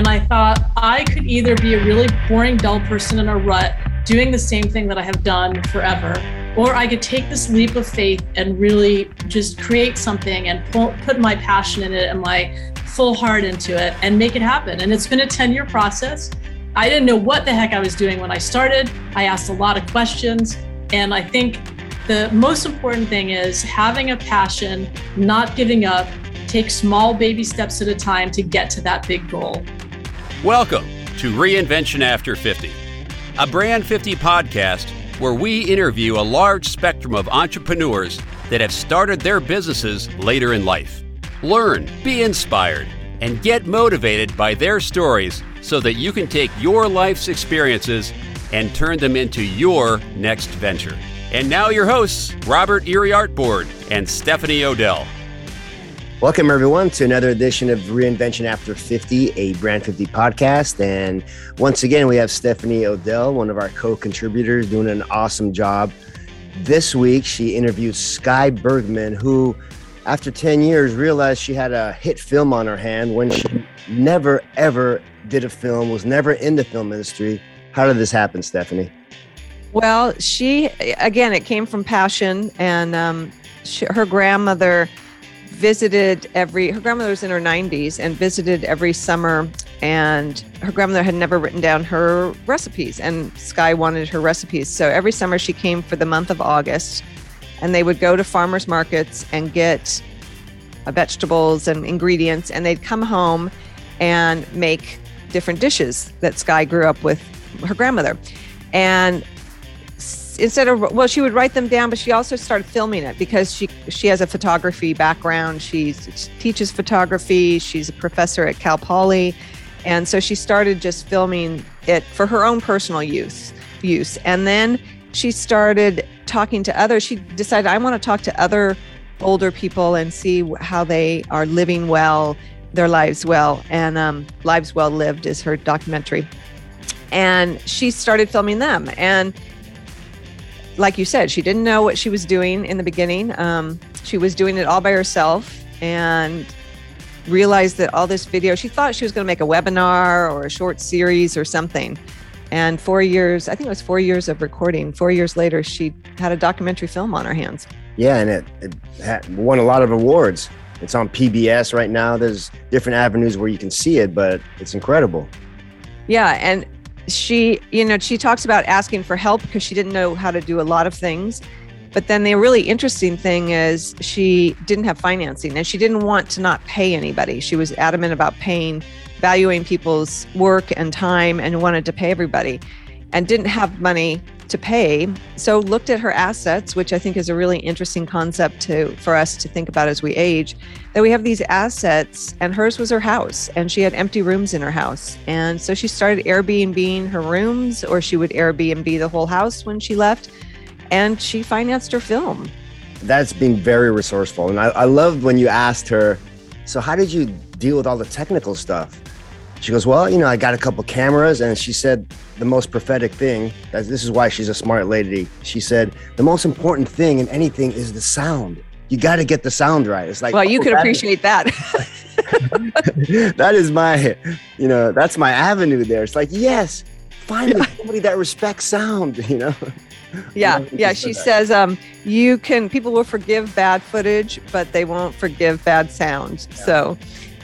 And I thought I could either be a really boring, dull person in a rut doing the same thing that I have done forever, or I could take this leap of faith and really just create something and pull, put my passion in it and my full heart into it and make it happen. And it's been a 10 year process. I didn't know what the heck I was doing when I started. I asked a lot of questions. And I think the most important thing is having a passion, not giving up, take small baby steps at a time to get to that big goal. Welcome to Reinvention After 50, a Brand 50 podcast where we interview a large spectrum of entrepreneurs that have started their businesses later in life. Learn, be inspired, and get motivated by their stories so that you can take your life's experiences and turn them into your next venture. And now, your hosts, Robert Erie Artboard and Stephanie Odell. Welcome, everyone, to another edition of Reinvention After 50, a Brand 50 podcast. And once again, we have Stephanie Odell, one of our co contributors, doing an awesome job. This week, she interviewed Sky Bergman, who, after 10 years, realized she had a hit film on her hand when she never, ever did a film, was never in the film industry. How did this happen, Stephanie? Well, she, again, it came from passion. And um, she, her grandmother visited every, her grandmother was in her 90s and visited every summer. And her grandmother had never written down her recipes. And Sky wanted her recipes. So every summer she came for the month of August. And they would go to farmers markets and get uh, vegetables and ingredients. And they'd come home and make different dishes that Sky grew up with her grandmother. And instead of well she would write them down but she also started filming it because she she has a photography background. She teaches photography. She's a professor at cal poly. And so she started just filming it for her own personal use use. And then she started talking to others. She decided i want to talk to other older people and see how they are living well their lives well. And um, lives well lived is her documentary. And she started filming them. And like you said, she didn't know what she was doing in the beginning. Um, she was doing it all by herself and realized that all this video, she thought she was going to make a webinar or a short series or something. And four years, I think it was four years of recording. Four years later, she had a documentary film on her hands. Yeah, and it, it won a lot of awards. It's on PBS right now. There's different avenues where you can see it, but it's incredible. Yeah, and she, you know, she talks about asking for help because she didn't know how to do a lot of things. But then the really interesting thing is she didn't have financing and she didn't want to not pay anybody. She was adamant about paying, valuing people's work and time and wanted to pay everybody and didn't have money to pay. So looked at her assets, which I think is a really interesting concept to for us to think about as we age. That we have these assets, and hers was her house, and she had empty rooms in her house. And so she started Airbnb her rooms, or she would Airbnb the whole house when she left, and she financed her film. That's being very resourceful. And I, I loved when you asked her, So, how did you deal with all the technical stuff? She goes, Well, you know, I got a couple cameras. And she said the most prophetic thing, this is why she's a smart lady. She said, The most important thing in anything is the sound. You got to get the sound right. It's like, well, you oh, could appreciate that. that is my, you know, that's my avenue there. It's like, yes, finally somebody that respects sound, you know? Yeah, yeah. She says, um, you can, people will forgive bad footage, but they won't forgive bad sound. Yeah. So,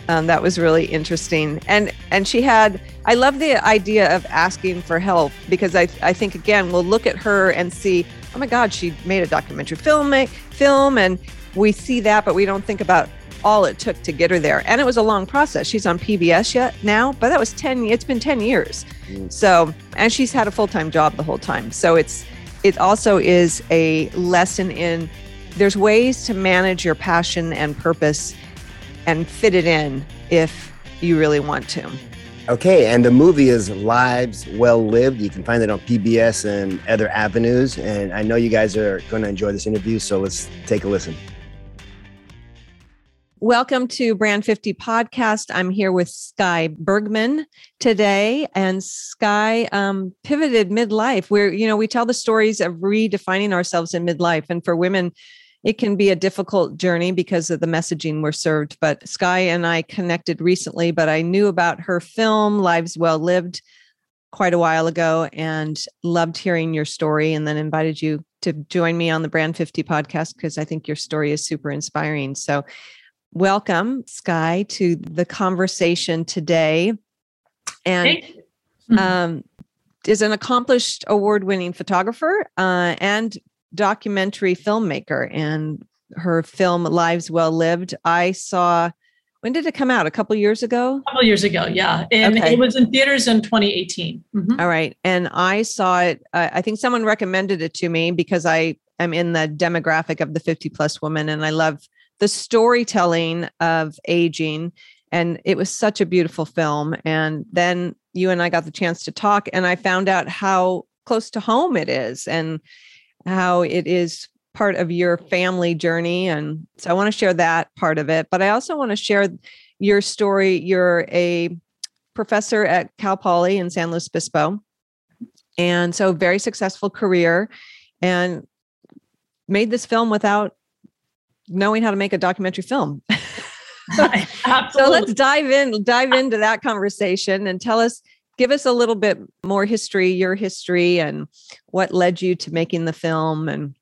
um, that was really interesting. And and she had I love the idea of asking for help because I I think again we'll look at her and see oh my God she made a documentary film film and we see that but we don't think about all it took to get her there. And it was a long process. She's on PBS yet now, but that was 10 it's been 10 years. Mm. So, and she's had a full-time job the whole time. So it's it also is a lesson in there's ways to manage your passion and purpose and fit it in if you really want to. Okay, and the movie is Lives Well Lived. You can find it on PBS and other avenues. And I know you guys are going to enjoy this interview, so let's take a listen. Welcome to Brand 50 podcast. I'm here with Sky Bergman today, and Sky um, pivoted midlife. Where you know we tell the stories of redefining ourselves in midlife, and for women, it can be a difficult journey because of the messaging we're served. But Sky and I connected recently, but I knew about her film, Lives Well Lived, quite a while ago and loved hearing your story and then invited you to join me on the Brand 50 podcast because I think your story is super inspiring. So, welcome, Sky, to the conversation today. And um, is an accomplished award winning photographer uh, and documentary filmmaker. And her film, Lives Well Lived, I saw. When did it come out? A couple years ago? A couple years ago, yeah. And okay. it was in theaters in 2018. Mm-hmm. All right. And I saw it, uh, I think someone recommended it to me because I am in the demographic of the 50 plus woman and I love the storytelling of aging. And it was such a beautiful film. And then you and I got the chance to talk, and I found out how close to home it is and how it is part of your family journey. And so I want to share that part of it. But I also want to share your story. You're a professor at Cal Poly in San Luis Obispo. And so very successful career and made this film without knowing how to make a documentary film. so let's dive in, dive into that conversation and tell us, give us a little bit more history, your history, and what led you to making the film and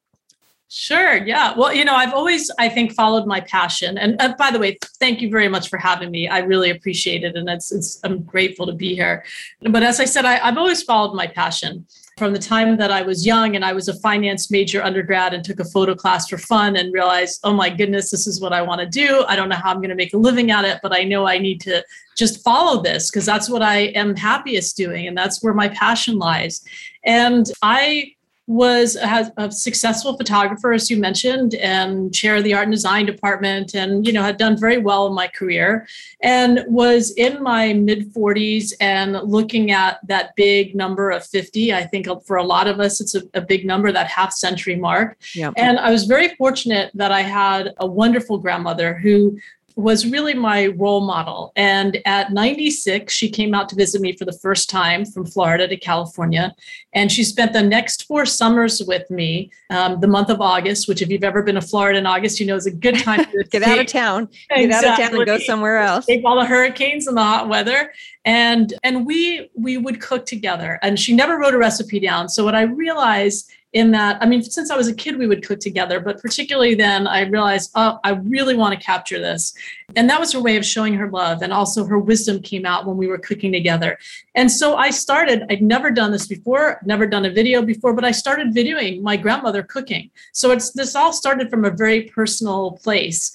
Sure. Yeah. Well, you know, I've always, I think, followed my passion. And uh, by the way, thank you very much for having me. I really appreciate it, and it's, it's I'm grateful to be here. But as I said, I, I've always followed my passion from the time that I was young and I was a finance major undergrad and took a photo class for fun and realized, oh my goodness, this is what I want to do. I don't know how I'm going to make a living at it, but I know I need to just follow this because that's what I am happiest doing and that's where my passion lies. And I was a, a, successful photographer, as you mentioned, and chair of the art and design department, and you know had done very well in my career, and was in my mid 40s and looking at that big number of 50. I think uh, for a lot of us, it's a, a big number, that half century mark. Yep. And I was very fortunate that I had a wonderful grandmother who was really my role model. And at 96, she came out to visit me for the first time from Florida to California. And she spent the next four summers with me, um, the month of August, which, if you've ever been to Florida in August, you know is a good time to get out of town, exactly. get out of town and go somewhere else. Take all the hurricanes and the hot weather. And, and we, we would cook together. And she never wrote a recipe down. So what I realized in that i mean since i was a kid we would cook together but particularly then i realized oh i really want to capture this. And that was her way of showing her love and also her wisdom came out when we were cooking together. And so i started i'd never done this before never done a video before but i started videoing my grandmother cooking. So it's this all started from a very personal place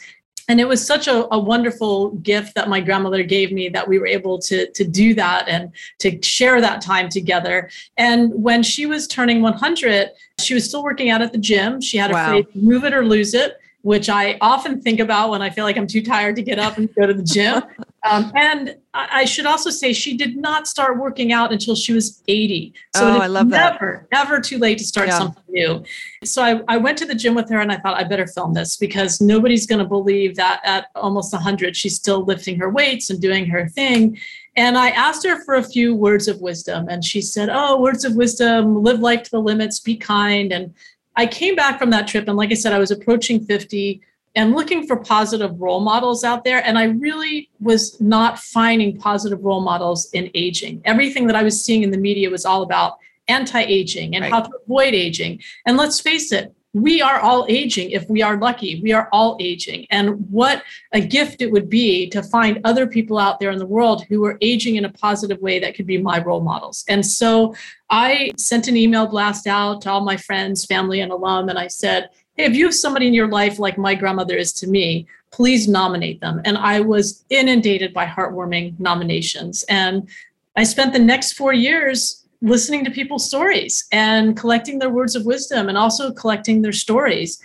and it was such a, a, wonderful gift that my grandmother gave me that we were able to, to do that and to share that time together. And when she was turning 100, she was still working out at the gym. She had a wow. phrase, move it or lose it which I often think about when I feel like I'm too tired to get up and go to the gym. Um, and I should also say she did not start working out until she was 80. So oh, I love never, that. Never too late to start yeah. something new. So I, I went to the gym with her and I thought I better film this because nobody's going to believe that at almost 100 she's still lifting her weights and doing her thing. And I asked her for a few words of wisdom, and she said, "Oh, words of wisdom: live life to the limits, be kind, and I came back from that trip, and like I said, I was approaching 50 and looking for positive role models out there. And I really was not finding positive role models in aging. Everything that I was seeing in the media was all about anti aging and right. how to avoid aging. And let's face it, we are all aging if we are lucky. We are all aging. And what a gift it would be to find other people out there in the world who are aging in a positive way that could be my role models. And so I sent an email blast out to all my friends, family, and alum, and I said, Hey, if you have somebody in your life like my grandmother is to me, please nominate them. And I was inundated by heartwarming nominations. And I spent the next four years listening to people's stories and collecting their words of wisdom and also collecting their stories.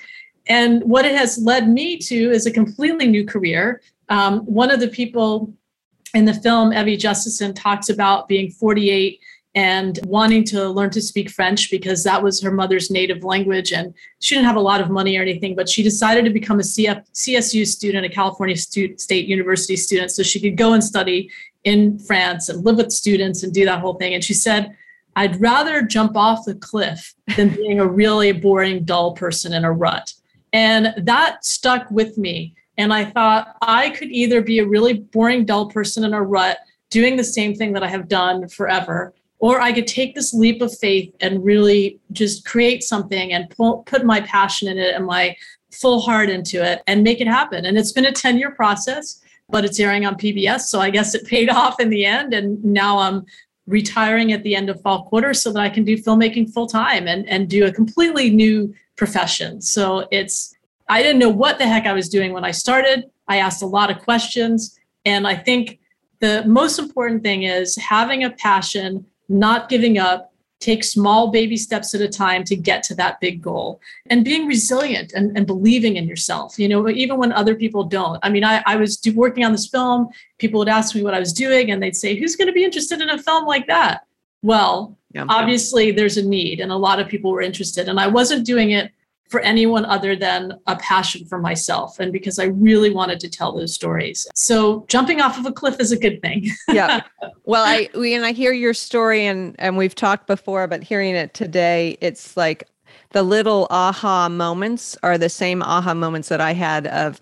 And what it has led me to is a completely new career. Um, one of the people in the film, Evie Justison, talks about being 48 and wanting to learn to speak French because that was her mother's native language. And she didn't have a lot of money or anything, but she decided to become a CF, CSU student, a California State University student, so she could go and study in France and live with students and do that whole thing. And she said, I'd rather jump off the cliff than being a really boring, dull person in a rut. And that stuck with me. And I thought I could either be a really boring, dull person in a rut doing the same thing that I have done forever, or I could take this leap of faith and really just create something and put my passion in it and my full heart into it and make it happen. And it's been a 10 year process, but it's airing on PBS. So I guess it paid off in the end. And now I'm retiring at the end of fall quarter so that I can do filmmaking full time and, and do a completely new profession. So it's, I didn't know what the heck I was doing when I started. I asked a lot of questions. And I think the most important thing is having a passion, not giving up, take small baby steps at a time to get to that big goal. And being resilient and, and believing in yourself you know even when other people don't. I mean i, I was do, working on this film. People would ask me what i was doing and they'd say who's going to be interested in a film like that? Well yeah, obviously yeah. there's a need and a lot of people were interested and i wasn't doing it for anyone other than a passion for myself and because I really wanted to tell those stories. So jumping off of a cliff is a good thing. yeah. Well, I we and I hear your story and and we've talked before but hearing it today it's like the little aha moments are the same aha moments that I had of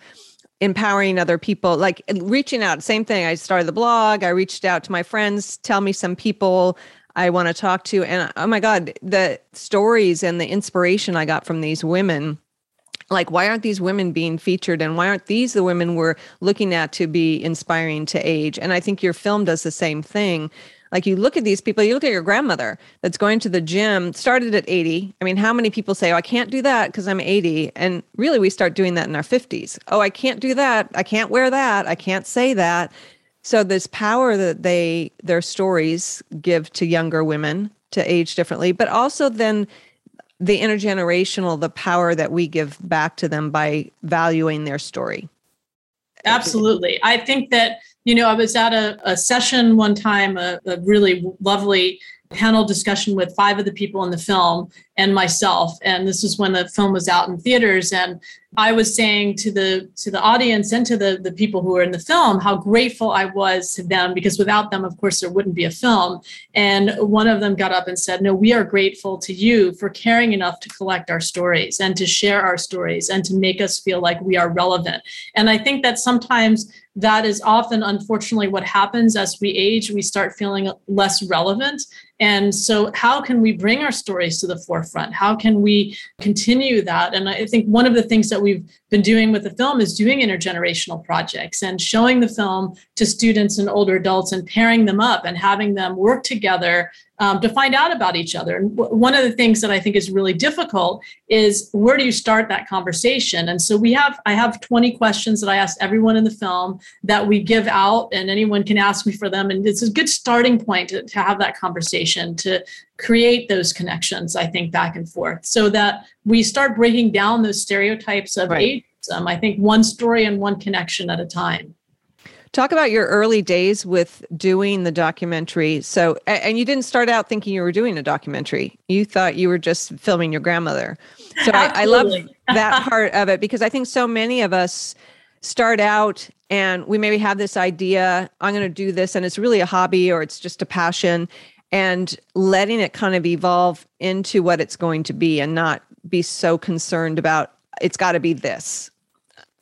empowering other people like reaching out same thing i started the blog i reached out to my friends tell me some people I want to talk to. And oh my God, the stories and the inspiration I got from these women. Like, why aren't these women being featured? And why aren't these the women we're looking at to be inspiring to age? And I think your film does the same thing. Like, you look at these people, you look at your grandmother that's going to the gym, started at 80. I mean, how many people say, Oh, I can't do that because I'm 80? And really, we start doing that in our 50s. Oh, I can't do that. I can't wear that. I can't say that. So this power that they their stories give to younger women to age differently, but also then the intergenerational, the power that we give back to them by valuing their story. Absolutely. I think that, you know, I was at a, a session one time, a, a really lovely panel discussion with five of the people in the film and myself. And this is when the film was out in theaters. And I was saying to the to the audience and to the the people who were in the film how grateful I was to them because without them of course there wouldn't be a film. And one of them got up and said no we are grateful to you for caring enough to collect our stories and to share our stories and to make us feel like we are relevant. And I think that sometimes that is often unfortunately what happens as we age we start feeling less relevant and so how can we bring our stories to the forefront how can we continue that and i think one of the things that we've been doing with the film is doing intergenerational projects and showing the film to students and older adults and pairing them up and having them work together um, to find out about each other. And w- one of the things that I think is really difficult is where do you start that conversation? And so we have, I have 20 questions that I ask everyone in the film that we give out, and anyone can ask me for them. And it's a good starting point to, to have that conversation to create those connections, I think, back and forth so that we start breaking down those stereotypes of right. ageism. I think one story and one connection at a time. Talk about your early days with doing the documentary. So, and you didn't start out thinking you were doing a documentary. You thought you were just filming your grandmother. So I, I love that part of it because I think so many of us start out and we maybe have this idea, I'm going to do this, and it's really a hobby or it's just a passion, and letting it kind of evolve into what it's going to be and not be so concerned about it's got to be this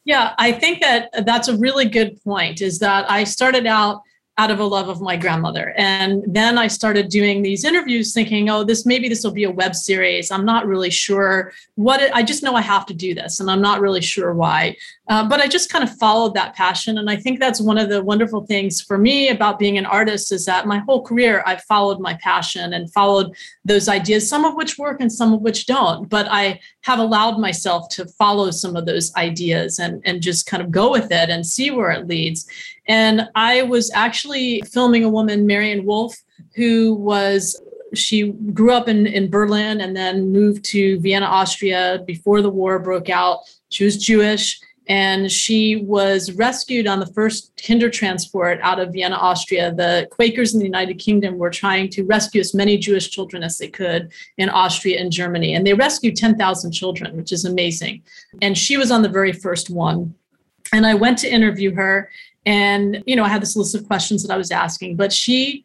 yeah, I think that that's a really good point. Is that I started out out of a love of my grandmother. And then I started doing these interviews thinking, oh, this maybe this will be a web series. I'm not really sure what it, I just know I have to do this and I'm not really sure why. Uh, but I just kind of followed that passion. And I think that's one of the wonderful things for me about being an artist is that my whole career I've followed my passion and followed those ideas, some of which work and some of which don't. But I have allowed myself to follow some of those ideas and, and just kind of go with it and see where it leads. And I was actually filming a woman, Marion Wolf, who was she grew up in, in Berlin and then moved to Vienna, Austria before the war broke out. She was Jewish and she was rescued on the first Kindertransport out of Vienna, Austria. The Quakers in the United Kingdom were trying to rescue as many Jewish children as they could in Austria and Germany. And they rescued 10,000 children, which is amazing. And she was on the very first one. And I went to interview her and, you know, I had this list of questions that I was asking, but she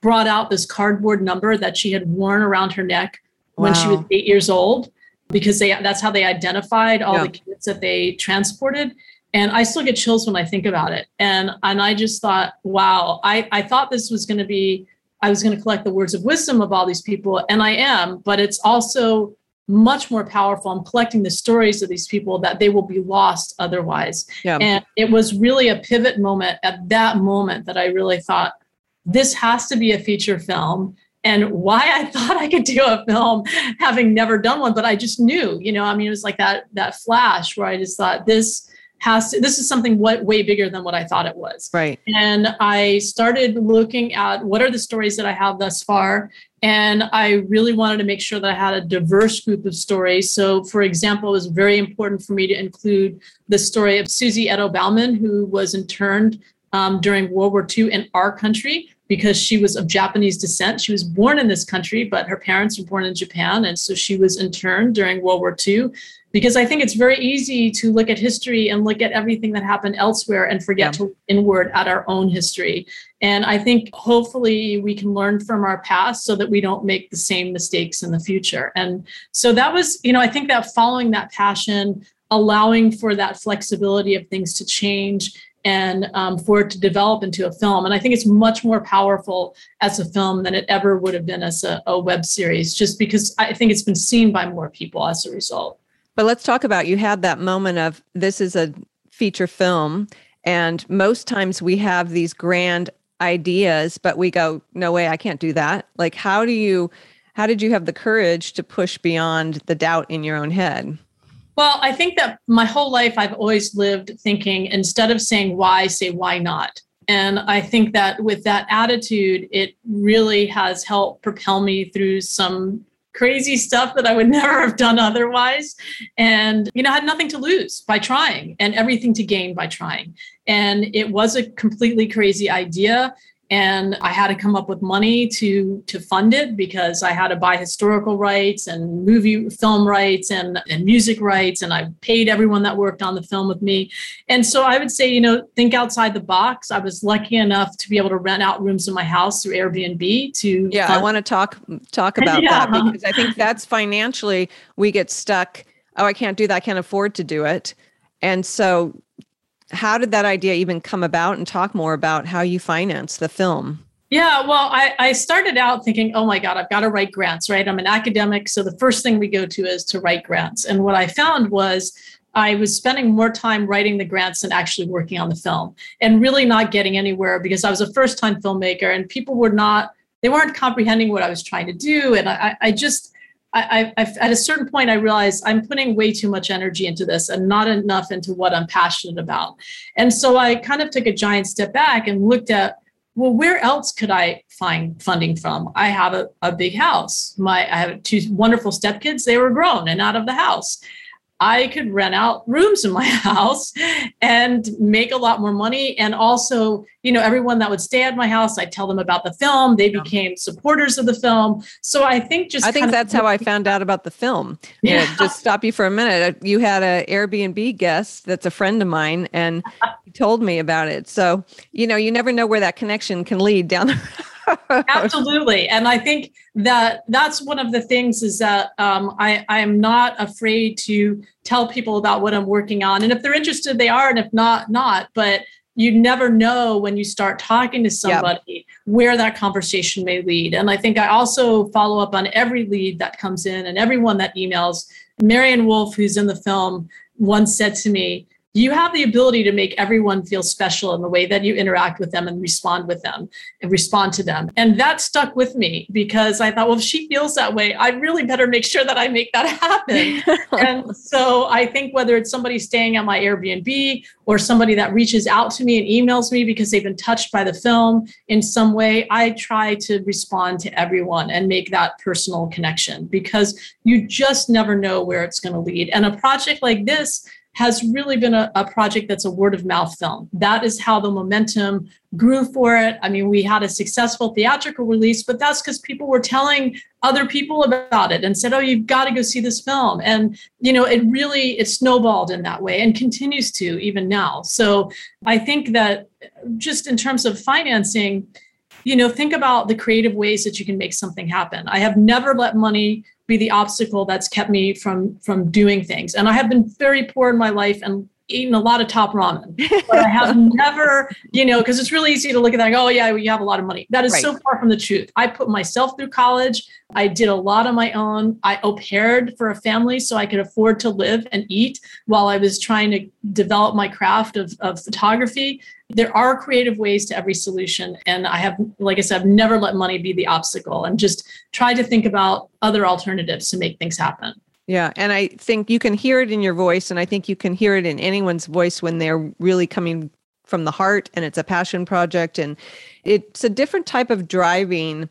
brought out this cardboard number that she had worn around her neck wow. when she was eight years old. Because they that's how they identified all Yeah. the kids that they transported. And I still get chills when I think about it. And and I just thought, wow, I, I thought this was going to be I was going to collect the words of wisdom of all these people, and I am, but it's also much more powerful. I'm collecting the stories of these people that they will be lost otherwise. Yeah. And it was really a pivot moment at that moment that I really thought this has to be a feature film. And why I thought I could do a film having never done one, but I just knew, you know, I mean, it was like that that flash where I just thought this has to this is something what way bigger than what I thought it was. Right. And I started looking at what are the stories that I have thus far. And I really wanted to make sure that I had a diverse group of stories. So, for example, it was very important for me to include the story of Susie Edo Bauman, who was interned um, during World War II in our country because she was of Japanese descent. She was born in this country, but her parents were born in Japan. And so she was interned during World War II because I think it's very easy to look at history and look at everything that happened elsewhere and forget Yeah. to look inward at our own history. And I think hopefully we can learn from our past so that we don't make the same mistakes in the future. And so that was, you know, I think that following that passion, allowing for that flexibility of things to change and um, for it to develop into a film. And I think it's much more powerful as a film than it ever would have been as a, a web series, just because I think it's been seen by more people as a result. But let's talk about you had that moment of this is a feature film. And most times we have these grand ideas, but we go, no way, I can't do that. Like, how do you, how did you have the courage to push beyond the doubt in your own head? Well, I think that my whole life I've always lived thinking instead of saying why, say why not. And I think that with that attitude, it really has helped propel me through some crazy stuff that I would never have done otherwise. And, you know, I had nothing to lose by trying and everything to gain by trying. And it was a completely crazy idea and I had to come up with money to to fund it because I had to buy historical rights and movie film rights and, and music rights and I paid everyone that worked on the film with me. And so I would say, you know, think outside the box. I was lucky enough to be able to rent out rooms in my house through Airbnb to Yeah, I want to talk talk about that because I think that's financially we get stuck. Oh, I can't do that. I can't afford to do it. And so, how did that idea even come about? And talk more about how you finance the film. Yeah, well, I, I started out thinking, oh my God, I've got to write grants, right? I'm an academic. So the first thing we go to is to write grants. And what I found was I was spending more time writing the grants than actually working on the film and really not getting anywhere because I was a first time filmmaker and people were not, they weren't comprehending what I was trying to do. And I, I just, I, I, at a certain point, I realized I'm putting way too much energy into this and not enough into what I'm passionate about. And so I kind of took a giant step back and looked at, well, where else could I find funding from? I have a, a big house. My I have two wonderful stepkids. They were grown and out of the house. I could rent out rooms in my house and make a lot more money. And also, you know, everyone that would stay at my house, I tell them about the film. They became supporters of the film. So I think just I think kind of- that's how I found out about the film. Yeah. Just stop you for a minute. Uh, you had an Airbnb guest that's a friend of mine, and he told me about it. So you know, you never know where that connection can lead down the road. Absolutely. And i think that that's one of the things is that um, I, I am not afraid to tell people about what i'm working on. And if they're interested they are and if not not. But you never know when you start talking to somebody where that conversation may lead. And i think i also follow up on every lead that comes in and everyone that emails. Marion wolf who's in the film once said to me you have the ability to make everyone feel special in the way that you interact with them and respond with them and respond to them. And that stuck with me because I thought, well, if she feels that way, I really better make sure that I make that happen. and so I think whether it's somebody staying at my Airbnb or somebody that reaches out to me and emails me because they've been touched by the film in some way, I try to respond to everyone and make that personal connection because you just never know where it's going to lead. And a project like this, has really been a, a, project that's a word of mouth film. That is how the momentum grew for it. I mean, we had a successful theatrical release, but that's because people were telling other people about it and said, "Oh, you've got to go see this film." And you know, it really it snowballed in that way and continues to even now. So I think that just in terms of financing, you know, think about the creative ways that you can make something happen. I have never let money be the obstacle that's kept me from from doing things. And I have been very poor in my life and eaten a lot of top ramen, but I have never, you know, because it's really easy to look at that and go, oh, yeah, you have a lot of money. That is right. so far from the truth. I put myself through college. I did a lot on my own. I au paired for a family so I could afford to live and eat while I was trying to develop my craft of, of photography. There are creative ways to every solution. And I have, like I said, I've never let money be the obstacle and just try to think about other alternatives to make things happen. Yeah. And I think you can hear it in your voice. And I think you can hear it in anyone's voice when they're really coming from the heart and it's a passion project. And it's a different type of driving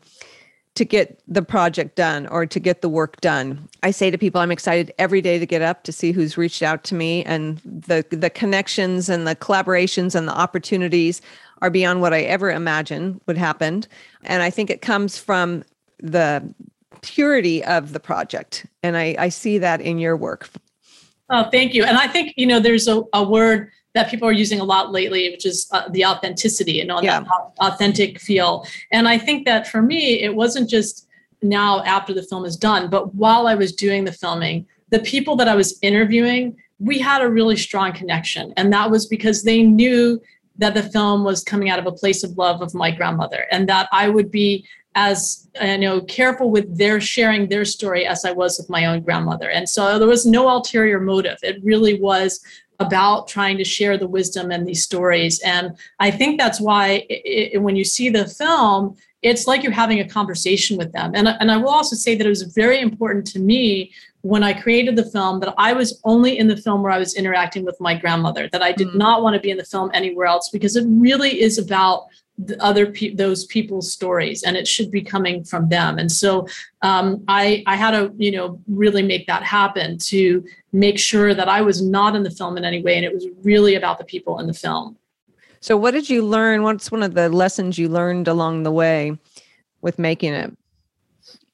to get the project done or to get the work done. I say to people, I'm excited every day to get up to see who's reached out to me and the the connections and the collaborations and the opportunities are beyond what I ever imagined would happen. And I think it comes from the purity of the project. And I, I see that in your work. Oh, thank you. And I think, you know, there's a, a word that people are using a lot lately, which is uh, the authenticity and all yeah. that authentic feel. And I think that for me, it wasn't just now after the film is done, but while I was doing the filming, the people that I was interviewing, we had a really strong connection. And that was because they knew that the film was coming out of a place of love of my grandmother and that I would be as you know careful with their sharing their story as I was with my own grandmother. And so there was no ulterior motive. It really was about trying to share the wisdom and these stories. And I think that's why it, it, when you see the film, it's like you're having a conversation with them. And, and I will also say that it was very important to me when I created the film that I was only in the film where I was interacting with my grandmother, that I did mm-hmm. not want to be in the film anywhere else because it really is about other pe- those people's stories and it should be coming from them. And so um, i i had to you know really make that happen to make sure that i was not in the film in any way and it was really about the people in the film. So what did you learn? What's one of the lessons you learned along the way with making it?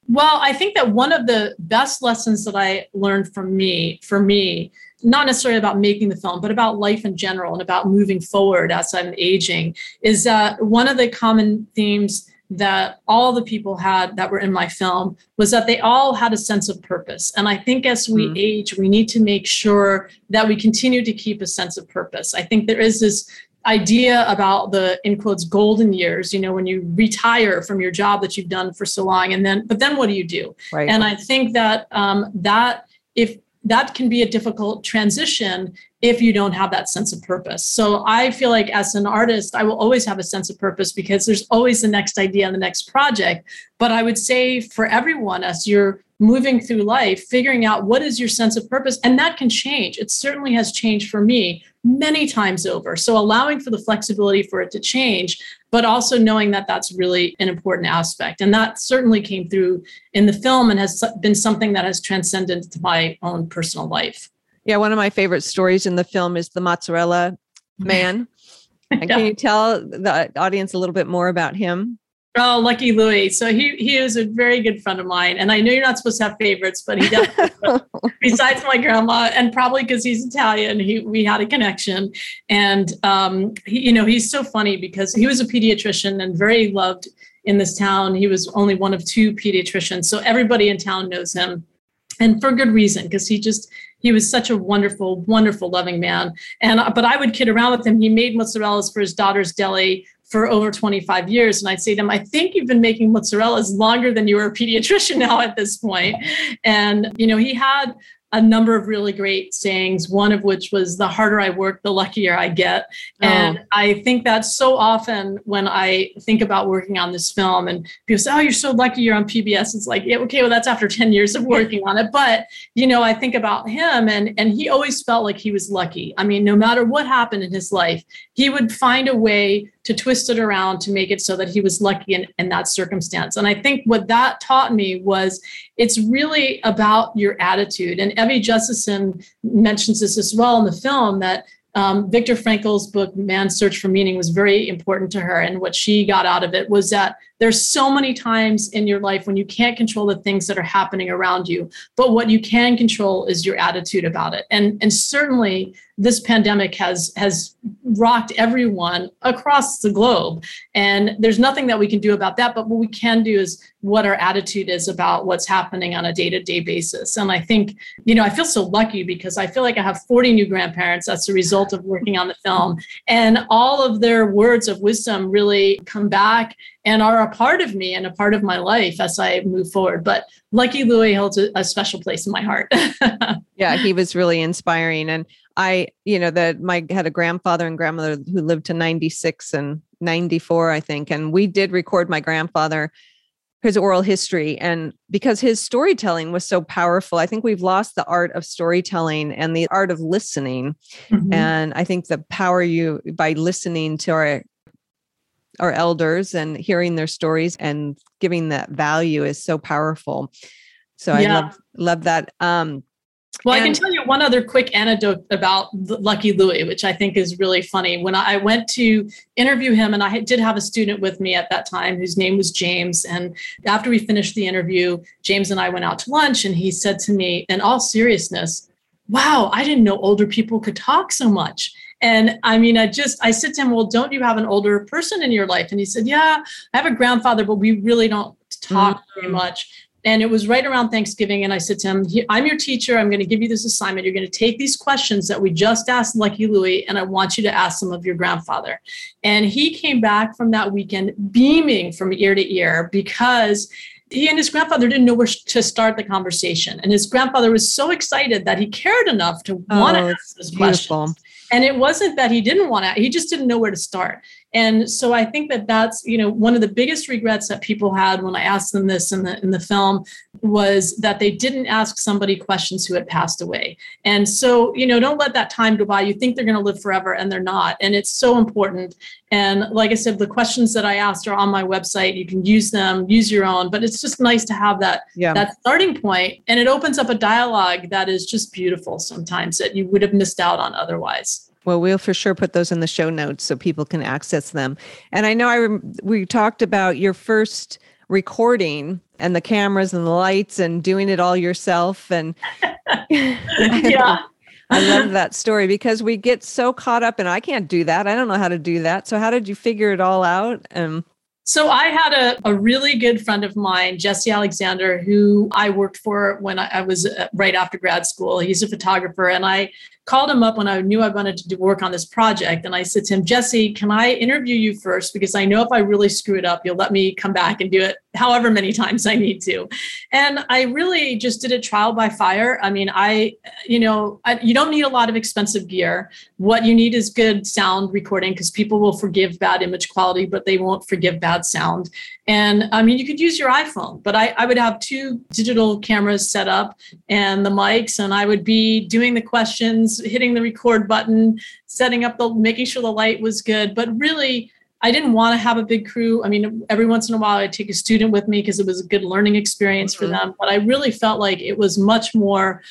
Well i think that one of the best lessons that i learned from me for me not necessarily about making the film, but about life in general and about moving forward as I'm aging, is that one of the common themes that all the people had that were in my film was that they all had a sense of purpose. And I think as we mm. age, we need to make sure that we continue to keep a sense of purpose. I think there is this idea about the in quotes golden years you know when you retire from your job that you've done for so long and then but then what do you do right. and i think that um, that if that can be a difficult transition if you don't have that sense of purpose. So I feel like as an artist, I will always have a sense of purpose because there's always the next idea and the next project. But I would say for everyone, as you're moving through life, figuring out what is your sense of purpose, and that can change. It certainly has changed for me many times over. So allowing for the flexibility for it to change, but also knowing that that's really an important aspect. And that certainly came through in the film and has been something that has transcended to my own personal life. Yeah, one of my favorite stories in the film is the mozzarella man. yeah. Can you tell the audience a little bit more about him? Oh, lucky Louie. So he he is a very good friend of mine, and I know you're not supposed to have favorites, but he definitely. besides my grandma, and probably because he's Italian, he we had a connection, and um, he, you know, he's so funny because he was a pediatrician and very loved in this town. He was only one of two pediatricians, so everybody in town knows him, and for good reason because he just he was such a wonderful, wonderful, loving man. And but I would kid around with him. He made mozzarellas for his daughter's deli for over 25 years. And I'd say to them, I think you've been making mozzarellas longer than you were a pediatrician now at this point. And, you know, he had a number of really great sayings, one of which was the harder I work, the luckier I get. Oh. And I think that so often when I think about working on this film and people say, Oh, you're so lucky you're on PBS. It's like, yeah, okay, well, that's after 10 years of working on it. But, you know, I think about him and and he always felt like he was lucky. I mean, no matter what happened in his life, he would find a way to twist it around to make it so that he was lucky in, in that circumstance. And I think what that taught me was it's really about your attitude. And Evie Justeson mentions this as well in the film that um, Viktor Frankl's book, Man's Search for Meaning, was very important to her. And what she got out of it was that there's so many times in your life when you can't control the things that are happening around you, but what you can control is your attitude about it. And, and certainly this pandemic has has rocked everyone across the globe and there's nothing that we can do about that but what we can do is what our attitude is about what's happening on a day-to-day basis. And i think you know i feel so lucky because i feel like i have 40 new grandparents that's a result of working on the film. And all of their words of wisdom really come back and are a part of me and a part of my life as i move forward. But lucky louie holds a, a special place in my heart. Yeah he was really inspiring. And i you know that my had a grandfather and grandmother who lived to 96 and 94 i think. And we did record my grandfather his oral history and because his storytelling was so powerful i think we've lost the art of storytelling and the art of listening mm-hmm. and i think the power you by listening to our our elders and hearing their stories and giving that value is so powerful so yeah. i love love that um well, and- I can tell you one other quick anecdote about Lucky Louie, which I think is really funny. When I went to interview him, and I did have a student with me at that time whose name was James. And after we finished the interview, James and I went out to lunch, and he said to me, in all seriousness, Wow, I didn't know older people could talk so much. And I mean, I just, I said to him, Well, don't you have an older person in your life? And he said, Yeah, I have a grandfather, but we really don't talk mm-hmm. very much. And it was right around Thanksgiving. And I said to him, I'm your teacher. I'm going to give you this assignment. You're going to take these questions that we just asked Lucky Louie, and I want you to ask them of your grandfather. And he came back from that weekend beaming from ear to ear because he and his grandfather didn't know where to start the conversation. And his grandfather was so excited that he cared enough to oh, want to ask those questions. And it wasn't that he didn't want to, he just didn't know where to start. And so I think that that's, you know, one of the biggest regrets that people had when I asked them this in the in the film was that they didn't ask somebody questions who had passed away. And so, you know, don't let that time go by. You think they're going to live forever and they're not. And it's so important. And like I said, the questions that I asked are on my website. You can use them, use your own, but it's just nice to have that yeah. that starting point and it opens up a dialogue that is just beautiful sometimes that you would have missed out on otherwise. Well, we'll for sure put those in the show notes so people can access them. And I know I rem- we talked about your first recording and the cameras and the lights and doing it all yourself and yeah. I love that story because we get so caught up and I can't do that. I don't know how to do that. So how did you figure it all out? Um, so I had a, a really good friend of mine, Jesse Alexander, who I worked for when I, I was uh, right after grad school. He's a photographer, and I called him up when I knew I wanted to do work on this project. And I said to him, Jesse, can I interview you first? Because I know if I really screw it up, you'll let me come back and do it however many times I need to. And I really just did a trial by fire. I mean, I, you know, I, you don't need a lot of expensive gear. What you need is good sound recording because people will forgive bad image quality, but they won't forgive bad sound. And I mean, you could use your iPhone, but I, I would have two digital cameras set up and the mics, and I would be doing the questions, hitting the record button, setting up the, making sure the light was good. But really, I didn't want to have a big crew. I mean, every once in a while, I'd take a student with me because it was a good learning experience mm-hmm. for them. But I really felt like it was much more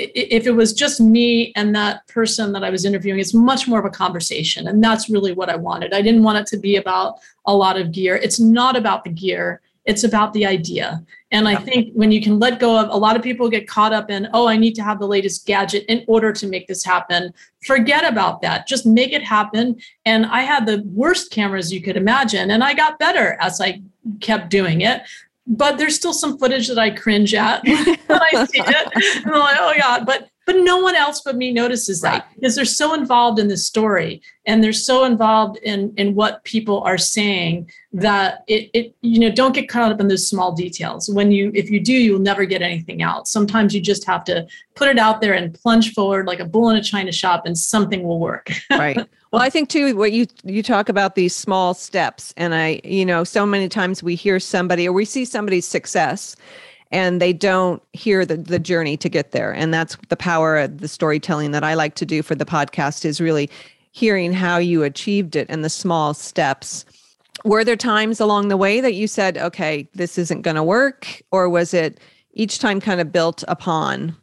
if it was just me and that person that I was interviewing, it's much more of a conversation. And that's really what I wanted. I didn't want it to be about a lot of gear. It's not about the gear, it's about the idea. And I think when you can let go of a lot of people get caught up in, oh, I need to have the latest gadget in order to make this happen. Forget about that. Just make it happen. And I had the worst cameras you could imagine. And I got better as I kept doing it but there's still some footage that I cringe at when I see it. And I'm like, oh God, but but no one else but me notices that right. because they're so involved in the story and they're so involved in in what people are saying that it, it you know don't get caught up in those small details. When you if you do you'll never get anything out. Sometimes you just have to put it out there and plunge forward like a bull in a china shop and something will work. Right. Well i think too what you you talk about these small steps and i you know so many times we hear somebody or we see somebody's success and they don't hear the, the journey to get there. And that's the power of the storytelling that i like to do for the podcast is really hearing how you achieved it and the small steps. Were there times along the way that you said okay this isn't going to work or was it each time kind of built upon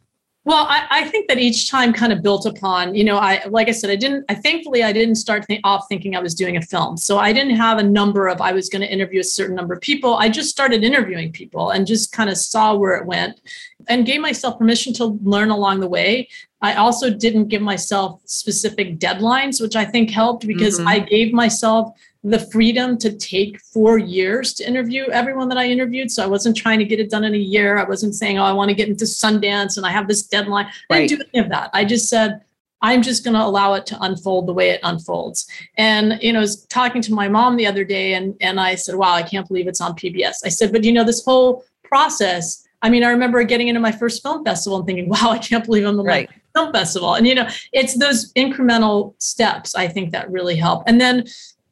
well, I, I, think that each time kind of built upon, you know, I like I said, I didn't. I thankfully I didn't start off thinking I was doing a film, so I didn't have a number of I was going to interview a certain number of people. I just started interviewing people and just kind of saw where it went, and gave myself permission to learn along the way. I also didn't give myself specific deadlines, which I think helped because mm-hmm. I gave myself the freedom to take four years to interview everyone that I interviewed. So I wasn't trying to get it done in a year. I wasn't saying, oh, I want to get into Sundance and I have this deadline. I didn't do any of that. I just said, I'm just going to allow it to unfold the way it unfolds. And you know, I was talking to my mom the other day, and and I said, "Wow, I can't believe it's on PBS." I said, "But you know, this whole process. I mean, I remember getting into my first film festival and thinking, "Wow, I can't believe I'm in right. film festival." And you know, it's those incremental steps I think that really help. And then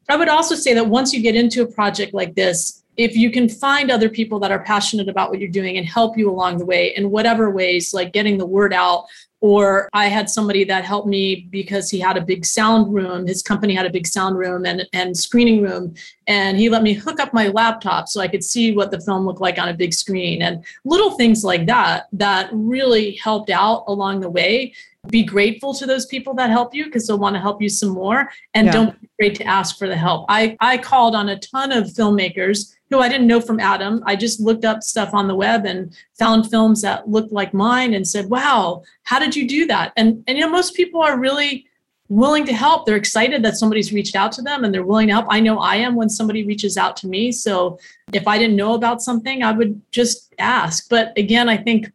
I would also say that once you get into a project like this, if you can find other people that are passionate about what you're doing and help you along the way in whatever ways, like getting the word out, or I had somebody that helped me because he had a big sound room. His company had a big sound room and, and screening room. And he let me hook up my laptop so I could see what the film looked like on a big screen and little things like that that really helped out along the way be grateful to those people that help you because they'll want to help you some more and yeah. don't be afraid to ask for the help. I, I called on a ton of filmmakers who i didn't know from adam. I just looked up stuff on the web and found films that looked like mine and said wow how did you do that? And and you know most people are really willing to help. They're excited that somebody's reached out to them and they're willing to help. I know i am when somebody reaches out to me so if i didn't know about something i would just ask. But again i think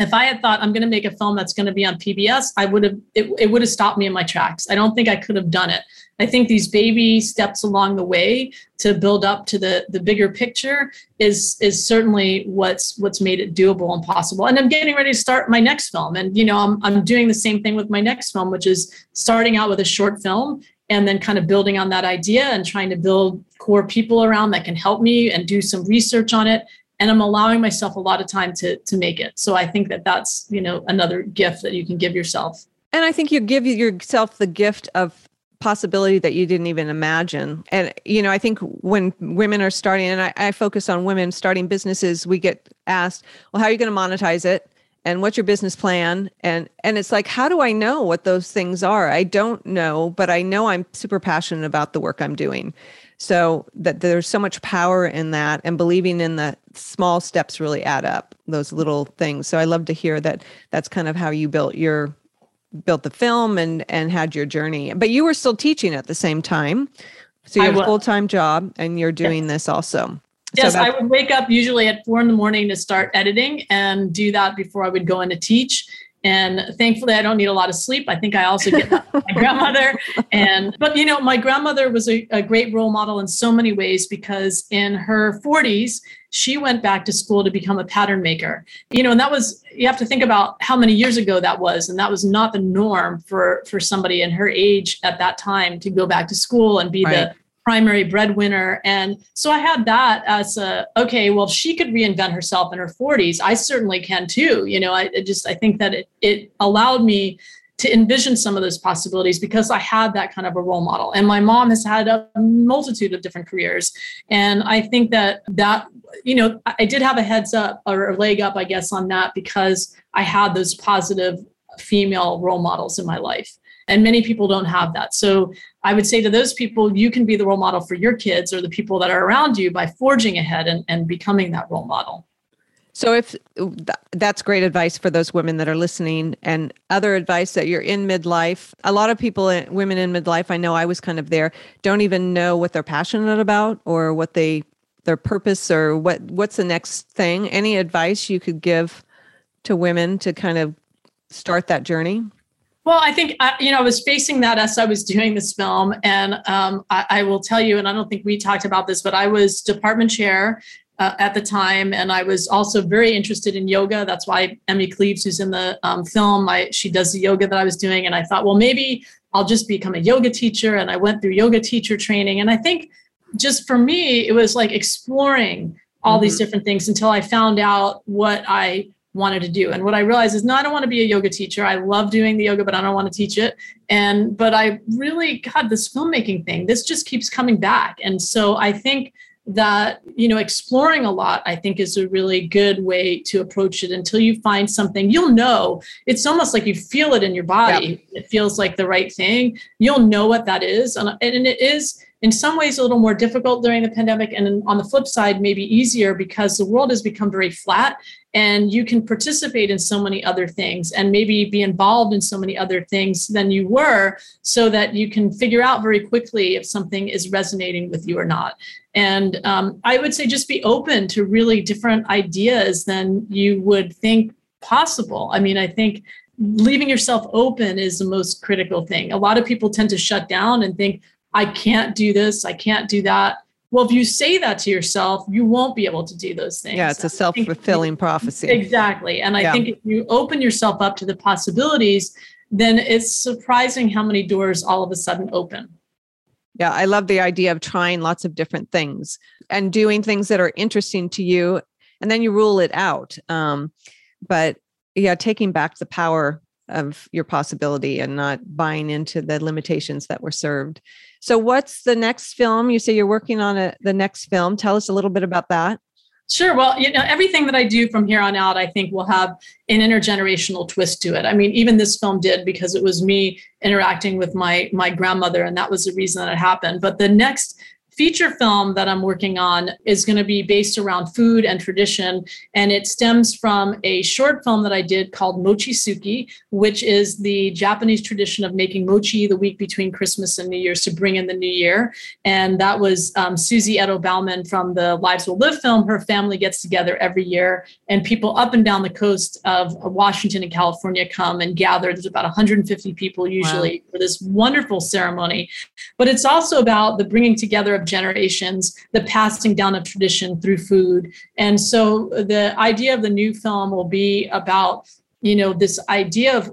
if I had thought I'm going to make a film that's going to be on PBS, I would have it, it would have stopped me in my tracks. I don't think I could have done it. I think these baby steps along the way to build up to the the bigger picture is is certainly what's what's made it doable and possible. And I'm getting ready to start my next film, and you know I'm I'm doing the same thing with my next film, which is starting out with a short film and then kind of building on that idea and trying to build core people around that can help me and do some research on it and i'm allowing myself a lot of time to to make it. So i think that that's you know another gift that you can give yourself. And i think you give yourself the gift of possibility that you didn't even imagine. And you know i think when women are starting and I, I focus on women starting businesses we get asked well how are you going to monetize it? And what's your business plan? And and it's like how do i know what those things are? I don't know but i know i'm super passionate about the work i'm doing. So that there's so much power in that and believing in the small steps really add up, those little things. So I love to hear that that's kind of how you built your built the film and and had your journey. But you were still teaching at the same time. So you have a full-time job and you're doing yes. this also. Yes, so I would wake up usually at four in the morning to start editing and do that before I would go in to teach and thankfully i don't need a lot of sleep. I think i also get that from my grandmother. And but you know my grandmother was a, a, great role model in so many ways because in her 40s she went back to school to become a pattern maker. You know and that was you have to think about how many years ago that was and that was not the norm for for somebody in her age at that time to go back to school and be right. the primary breadwinner. And so I had that as a, okay, well, she could reinvent herself in her 40s, I certainly can too. You know, I, I just, I think that it, it allowed me to envision some of those possibilities because I had that kind of a role model. And my mom has had a multitude of different careers. And I think that that, you know, I did have a heads up or a leg up, I guess, on that because I had those positive female role models in my life. And many people don't have that. So I would say to those people, you can be the role model for your kids or the people that are around you by forging ahead and, and becoming that role model. So if that's great advice for those women that are listening and other advice that you're in midlife, a lot of people uh, women in midlife, I know I was kind of there, don't even know what they're passionate about or what they their purpose or what what's the next thing. Any advice you could give to women to kind of start that journey? Well, I think you know I was facing that as I was doing this film, and um, I, I, will tell you, and I don't think we talked about this, but I was department chair uh, at the time, and I was also very interested in yoga. That's why Emmy Cleaves, who's in the um, film, I, she does the yoga that I was doing, and I thought, well, maybe I'll just become a yoga teacher, and I went through yoga teacher training, and I think just for me, it was like exploring all mm-hmm. these different things until I found out what I wanted to do. And what I realized is, no, I don't want to be a yoga teacher. I love doing the yoga, but I don't want to teach it. And, but I really, God, this filmmaking thing, this just keeps coming back. And so I think that, you know, exploring a lot, I think is a really good way to approach it until you find something you'll know. It's almost like you feel it in your body. It feels like the right thing. You'll know what that is. And, and it is, in some ways a little more difficult during the pandemic and on the flip side maybe easier because the world has become very flat and you can participate in so many other things and maybe be involved in so many other things than you were so that you can figure out very quickly if something is resonating with you or not. And um, i would say just be open to really different ideas than you would think possible. I mean i think leaving yourself open is the most critical thing. A lot of people tend to shut down and think I can't do this, I can't do that. Well, if you say that to yourself, you won't be able to do those things. Yeah, it's a self fulfilling prophecy. Exactly. And I yeah. think if you open yourself up to the possibilities, then it's surprising how many doors all of a sudden open. Yeah, I love the idea of trying lots of different things and doing things that are interesting to you, and then you rule it out. Um, but yeah, taking back the power of your possibility and not buying into the limitations that were served. So, what's the next film? You say you're working on a, the next film. Tell us a little bit about that. Sure. Well, you know, everything that I do from here on out, I think will have an intergenerational twist to it. I mean, even this film did because it was me interacting with my my grandmother, and that was the reason that it happened. But the next feature film that I'm working on is going to be based around food and tradition. And it stems from a short film that I did called Mochitsuki, which is the Japanese tradition of making mochi the week between Christmas and New Year's to bring in the new year. And that was um, Susie Edo Bauman from the Lives Well Lived film. Her family gets together every year, and people up and down the coast of Washington and California come and gather. There's about 150 people usually wow. for this wonderful ceremony. But it's also about the bringing together of generations, the passing down of tradition through food. And so the idea of the new film will be about, you know, this idea of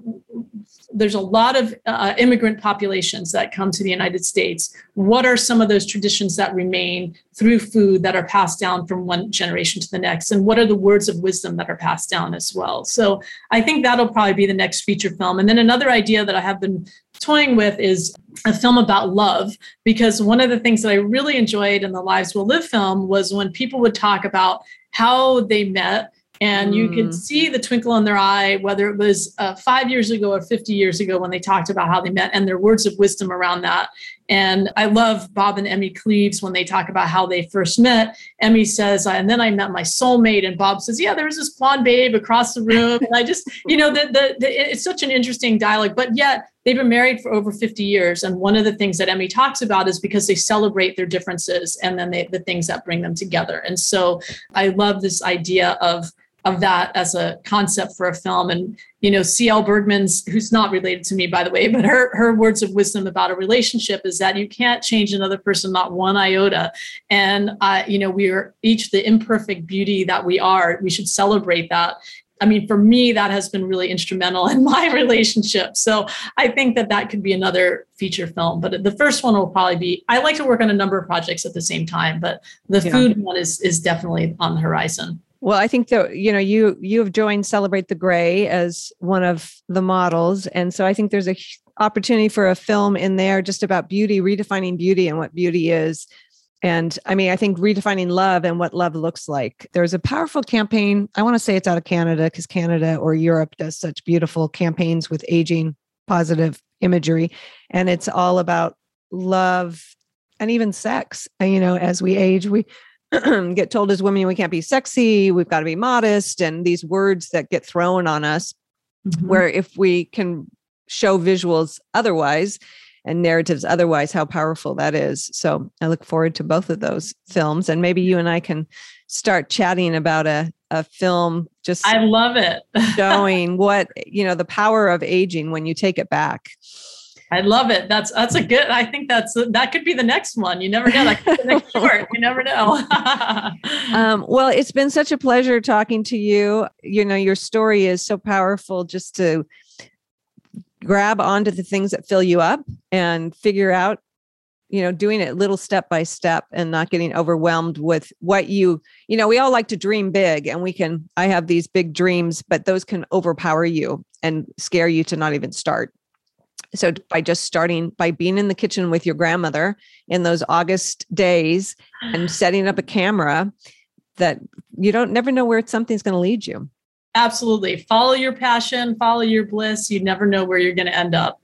there's a lot of uh, immigrant populations that come to the United States. What are some of those traditions that remain through food that are passed down from one generation to the next? And what are the words of wisdom that are passed down as well? So I think that'll probably be the next feature film. And then another idea that I have been toying with is a film about love because one of the things that I really enjoyed in the Lives Well Lived film was when people would talk about how they met and you could mm. see the twinkle in their eye whether it was uh, five years ago or 50 years ago when they talked about how they met and their words of wisdom around that and i love bob and emmy cleaves when they talk about how they first met. Emmy says and then i met my soulmate and bob says yeah there was this blonde babe across the room. And i just you know the, the, the, it's such an interesting dialogue but yet they've been married for over 50 years. And one of the things that emmy talks about is because they celebrate their differences and then they, the things that bring them together. And so i love this idea of of that as a concept for a film. And you know, C.L. Bergman's, who's not related to me, by the way, but her her words of wisdom about a relationship is that you can't change another person, not one iota. And uh, you know, we are each the imperfect beauty that we are. We should celebrate that. I mean, for me, that has been really instrumental in my relationship. So I think that that could be another feature film. But the first one will probably be. I like to work on a number of projects at the same time, but the yeah. food one is is definitely on the horizon. Well, I think that you know you you have joined Celebrate the Gray as one of the models, and so I think there's a opportunity for a film in there just about beauty, redefining beauty and what beauty is. And I mean, I think redefining love and what love looks like. There's a powerful campaign. I want to say it's out of Canada because Canada or Europe does such beautiful campaigns with aging positive imagery. And it's all about love and even sex. And, you know, as we age, we get told as women we can't be sexy, we've got to be modest, and these words that get thrown on us. Mm-hmm. Where if we can show visuals otherwise and narratives otherwise, how powerful that is. So I look forward to both of those films, and maybe you and I can start chatting about a a film just I love it. showing what, you know, the power of aging when you take it back. I love it. That's that's a good. I think that's that could be the next one. You never know. You never know. um, well, it's been such a pleasure talking to you. You know, your story is so powerful. Just to grab onto the things that fill you up and figure out you know doing it little step by step and not getting overwhelmed with what you you know we all like to dream big and we can i have these big dreams but those can overpower you and scare you to not even start so by just starting by being in the kitchen with your grandmother in those august days and setting up a camera that you don't never know where something's going to lead you absolutely follow your passion follow your bliss you never know where you're going to end up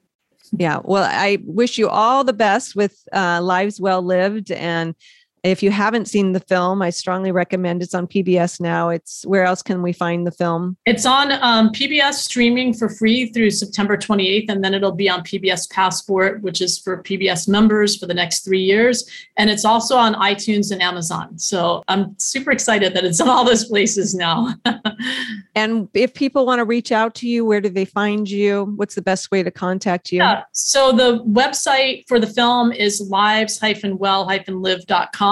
yeah. Well, I wish you all the best with uh, Lives Well Lived. And if you haven't seen the film, I strongly recommend it's on PBS now. It's where else can we find the film? It's on um, PBS streaming for free through September 28th, and then it'll be on PBS Passport, which is for PBS members for the next three years. And it's also on iTunes and Amazon. So I'm super excited that it's in all those places now. and if people want to reach out to you, where do they find you? What's the best way to contact you? Yeah. So the website for the film is lives-well-live.com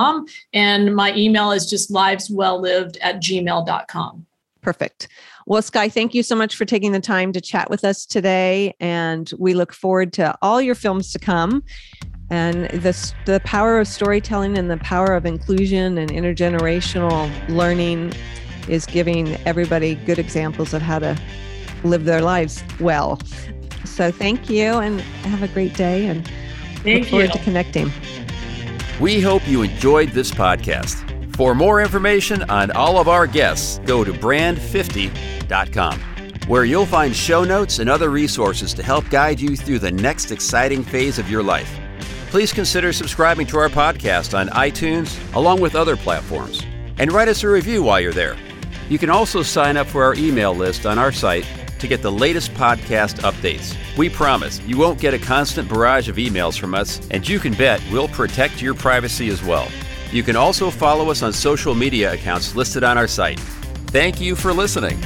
and my email is just liveswelllived at gmail.com. Perfect. Well, Sky, thank you so much for taking the time to chat with us today. And we look forward to all your films to come. And this, the power of storytelling and the power of inclusion and intergenerational learning is giving everybody good examples of how to live their lives well. So thank you and have a great day and thank look forward you. to connecting. We hope you enjoyed this podcast. For more information on all of our guests, go to brand50.com, where you'll find show notes and other resources to help guide you through the next exciting phase of your life. Please consider subscribing to our podcast on iTunes, along with other platforms, and write us a review while you're there. You can also sign up for our email list on our site to get the latest podcast updates. We promise you won't get a constant barrage of emails from us, and you can bet we'll protect your privacy as well. You can also follow us on social media accounts listed on our site. Thank you for listening.